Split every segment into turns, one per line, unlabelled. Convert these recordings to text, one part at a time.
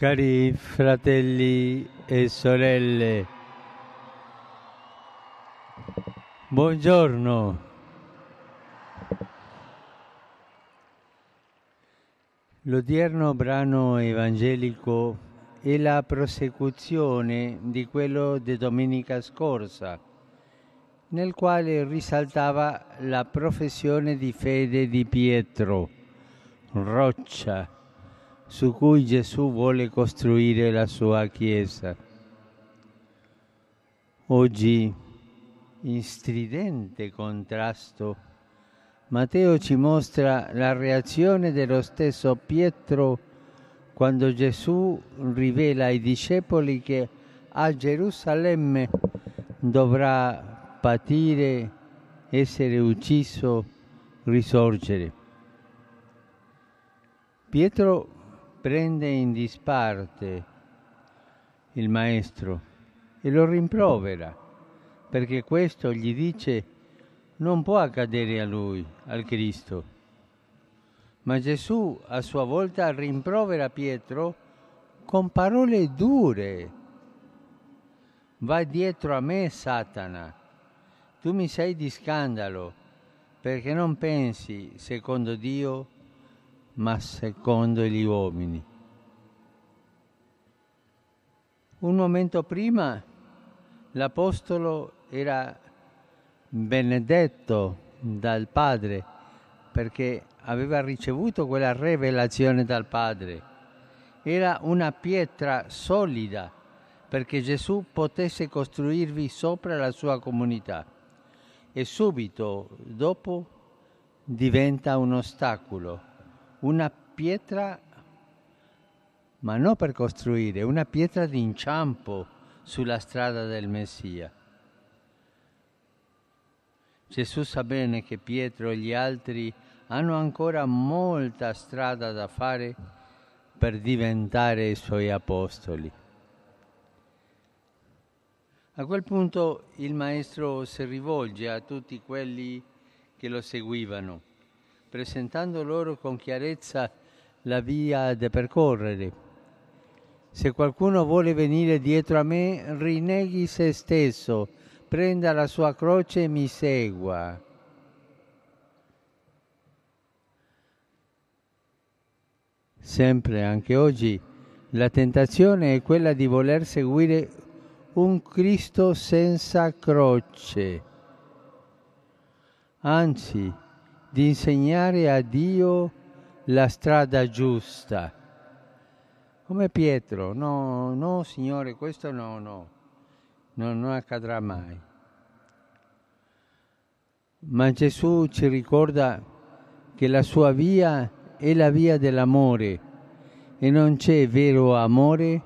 Cari fratelli e sorelle, buongiorno. L'odierno brano evangelico è la prosecuzione di quello di domenica scorsa, nel quale risaltava la professione di fede di Pietro, roccia su cui Gesù vuole costruire la sua Chiesa. Oggi, in stridente contrasto, Matteo ci mostra la reazione dello stesso Pietro quando Gesù rivela ai discepoli che a Gerusalemme dovrà patire, essere ucciso, risorgere. Pietro prende in disparte il maestro e lo rimprovera perché questo gli dice non può accadere a lui, al Cristo. Ma Gesù a sua volta rimprovera Pietro con parole dure. Va dietro a me, Satana. Tu mi sei di scandalo, perché non pensi secondo Dio, ma secondo gli uomini. Un momento prima l'Apostolo era benedetto dal Padre perché aveva ricevuto quella rivelazione dal Padre. Era una pietra solida perché Gesù potesse costruirvi sopra la sua comunità e subito dopo diventa un ostacolo, una pietra, ma non per costruire, una pietra d'inciampo sulla strada del Messia. Gesù sa bene che Pietro e gli altri hanno ancora molta strada da fare per diventare i suoi apostoli. A quel punto il Maestro si rivolge a tutti quelli che lo seguivano, presentando loro con chiarezza la via da percorrere. Se qualcuno vuole venire dietro a me, rinneghi se stesso, prenda la sua croce e mi segua. Sempre, anche oggi, la tentazione è quella di voler seguire un Cristo senza croce, anzi di insegnare a Dio la strada giusta. Come Pietro, no, no Signore, questo no, no, no non accadrà mai. Ma Gesù ci ricorda che la sua via è la via dell'amore e non c'è vero amore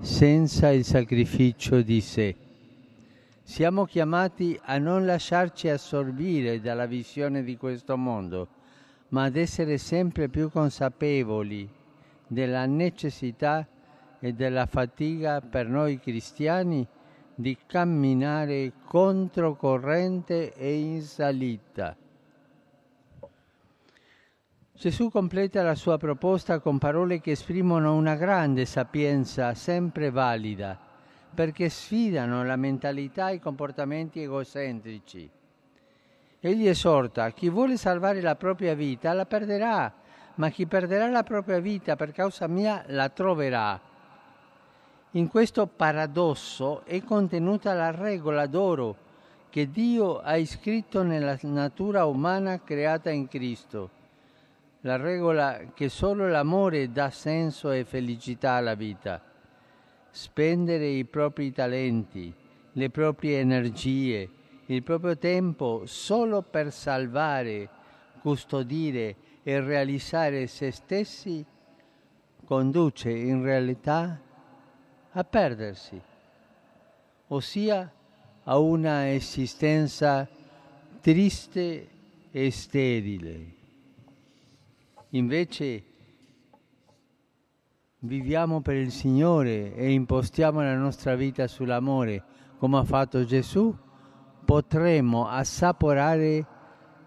senza il sacrificio di sé. Siamo chiamati a non lasciarci assorbire dalla visione di questo mondo, ma ad essere sempre più consapevoli della necessità e della fatica per noi cristiani di camminare controcorrente e in salita. Gesù completa la sua proposta con parole che esprimono una grande sapienza sempre valida, perché sfidano la mentalità e i comportamenti egocentrici. Egli esorta, chi vuole salvare la propria vita la perderà, ma chi perderà la propria vita per causa mia la troverà. In questo paradosso è contenuta la regola d'oro che Dio ha iscritto nella natura umana creata in Cristo la regola che solo l'amore dà senso e felicità alla vita. Spendere i propri talenti, le proprie energie, il proprio tempo solo per salvare, custodire e realizzare se stessi conduce in realtà a perdersi, ossia a una esistenza triste e sterile. Invece viviamo per il Signore e impostiamo la nostra vita sull'amore, come ha fatto Gesù, potremo assaporare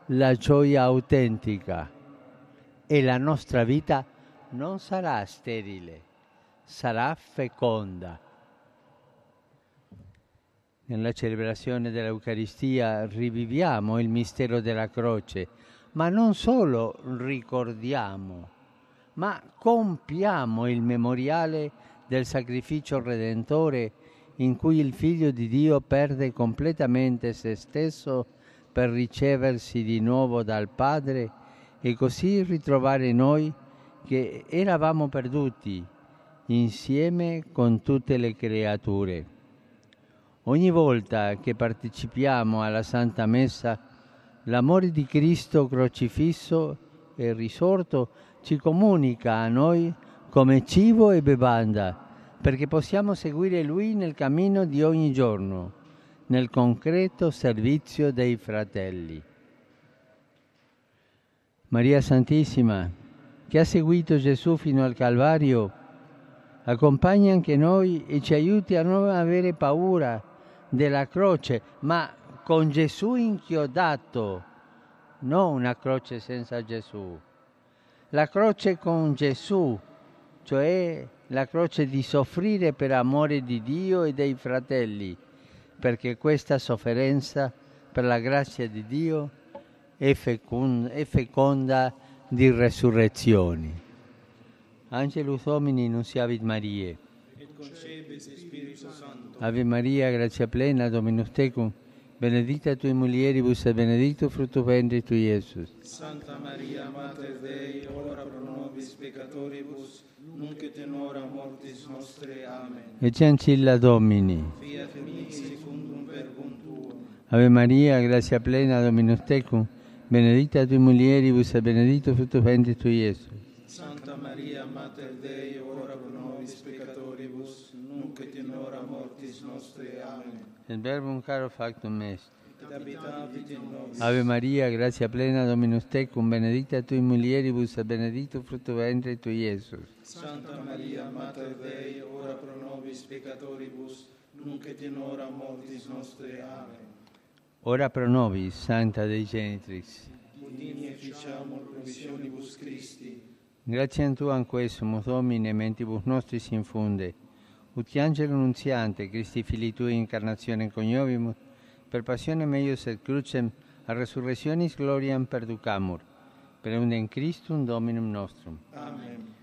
la gioia autentica e la nostra vita non sarà sterile, sarà feconda. Nella celebrazione dell'Eucaristia riviviamo il mistero della croce, ma non solo ricordiamo, ma compiamo il memoriale del sacrificio redentore in cui il Figlio di Dio perde completamente se stesso per riceversi di nuovo dal Padre e così ritrovare noi che eravamo perduti insieme con tutte le creature. Ogni volta che partecipiamo alla Santa Messa, l'amore di Cristo crocifisso e risorto ci comunica a noi come cibo e bevanda, perché possiamo seguire Lui nel cammino di ogni giorno, nel concreto servizio dei fratelli. Maria Santissima, che ha seguito Gesù fino al Calvario, accompagni anche noi e ci aiuti a non avere paura della croce, ma con Gesù inchiodato, non una croce senza Gesù. La croce con Gesù, cioè la croce di soffrire per amore di Dio e dei fratelli, perché questa sofferenza, per la grazia di Dio, è feconda, è feconda di resurrezioni. Angelus Domini nunciavit
Sancto.
Ave Maria, grazia plena, Dominus tecum, benedicta tui mulieribus et benedictus fructus ventris tui, Iesus.
Santa Maria, Mater Dei, ora pro nobis peccatoribus, nunc et in hora mortis nostre. Amen.
Ecce ancilla Domini.
Fiat mi secundum verbum tuum.
Ave Maria, grazia plena, Dominus tecum, benedicta tui mulieribus et benedictus fructus ventris tui, Iesus.
Santa Maria, Mater Dei, ora pro nobis peccatoribus, nunc et in hora mortis nostre. Amen.
Et verbum caro factum est. Ave Maria, grazia plena, Dominus tecum, benedicta tui mulieribus et benedictus fructus ventris tui, Iesus.
Santa Maria, Mater Dei, ora pro nobis peccatoribus, nunc et in hora mortis nostre. Amen.
Ora pro nobis, Santa Dei Genitrix.
Udini e ficiamur provisionibus Christi.
Grazie Tuam quesumus, Domine, mentibus nostris infunde. ut angelo nunciante Christi filii tui incarnationem coniovimus per passionem eius et crucem a resurrectionis gloriam perducamur per unem Christum Dominum nostrum.
Amen.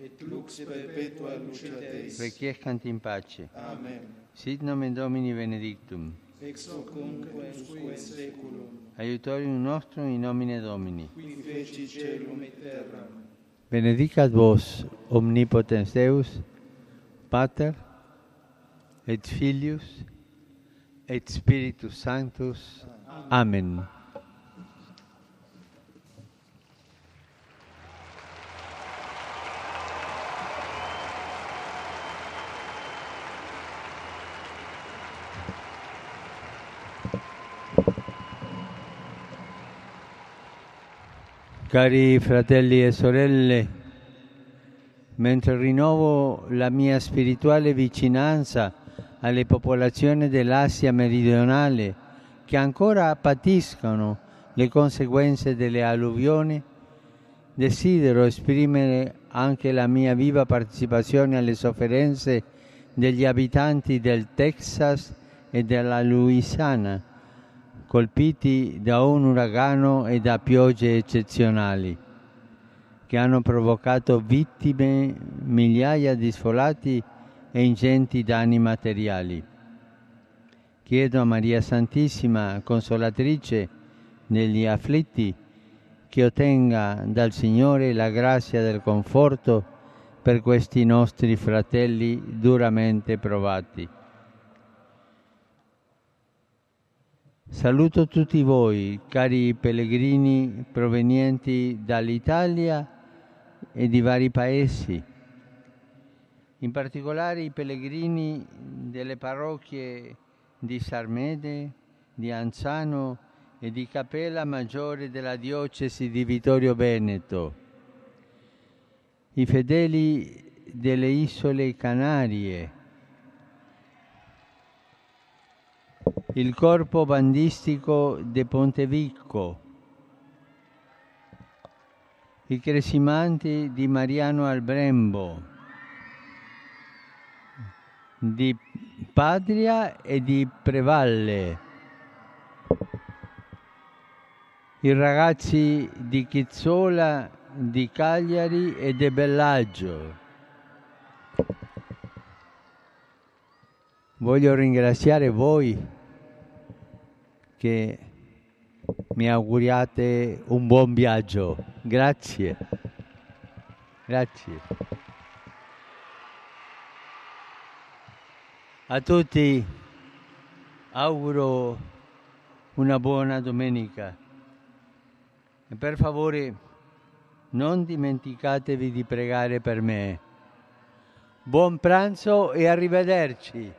et lux perpetua luceat eis.
Requiescant in pace.
Amen.
Sit nomen Domini benedictum.
Ex hoc unque usque seculum.
Aiutorium nostrum in nomine Domini.
Qui feci celum et terram.
Benedicat vos, omnipotens Deus, Pater, et Filius, et Spiritus Sanctus. Amen. Amen. Cari fratelli e sorelle, mentre rinnovo la mia spirituale vicinanza alle popolazioni dell'Asia meridionale che ancora patiscono le conseguenze delle alluvioni, desidero esprimere anche la mia viva partecipazione alle sofferenze degli abitanti del Texas e della Louisiana, colpiti da un uragano e da piogge eccezionali, che hanno provocato vittime, migliaia di sfolati e ingenti danni materiali. Chiedo a Maria Santissima, consolatrice degli afflitti, che ottenga dal Signore la grazia del conforto per questi nostri fratelli duramente provati. Saluto tutti voi, cari pellegrini provenienti dall'Italia e di vari paesi. in particolare i pellegrini delle parrocchie di Sarmede, di Anzano e di Capella Maggiore della diocesi di Vittorio Veneto, i fedeli delle isole Canarie, il corpo bandistico de Pontevicco, i cresimanti di Mariano Albrembo, di Patria e di Prevalle, i ragazzi di Chizzola, di Cagliari e di Bellaggio. Voglio ringraziare voi che mi auguriate un buon viaggio. Grazie. Grazie. A tutti auguro una buona domenica e per favore non dimenticatevi di pregare per me. Buon pranzo e arrivederci.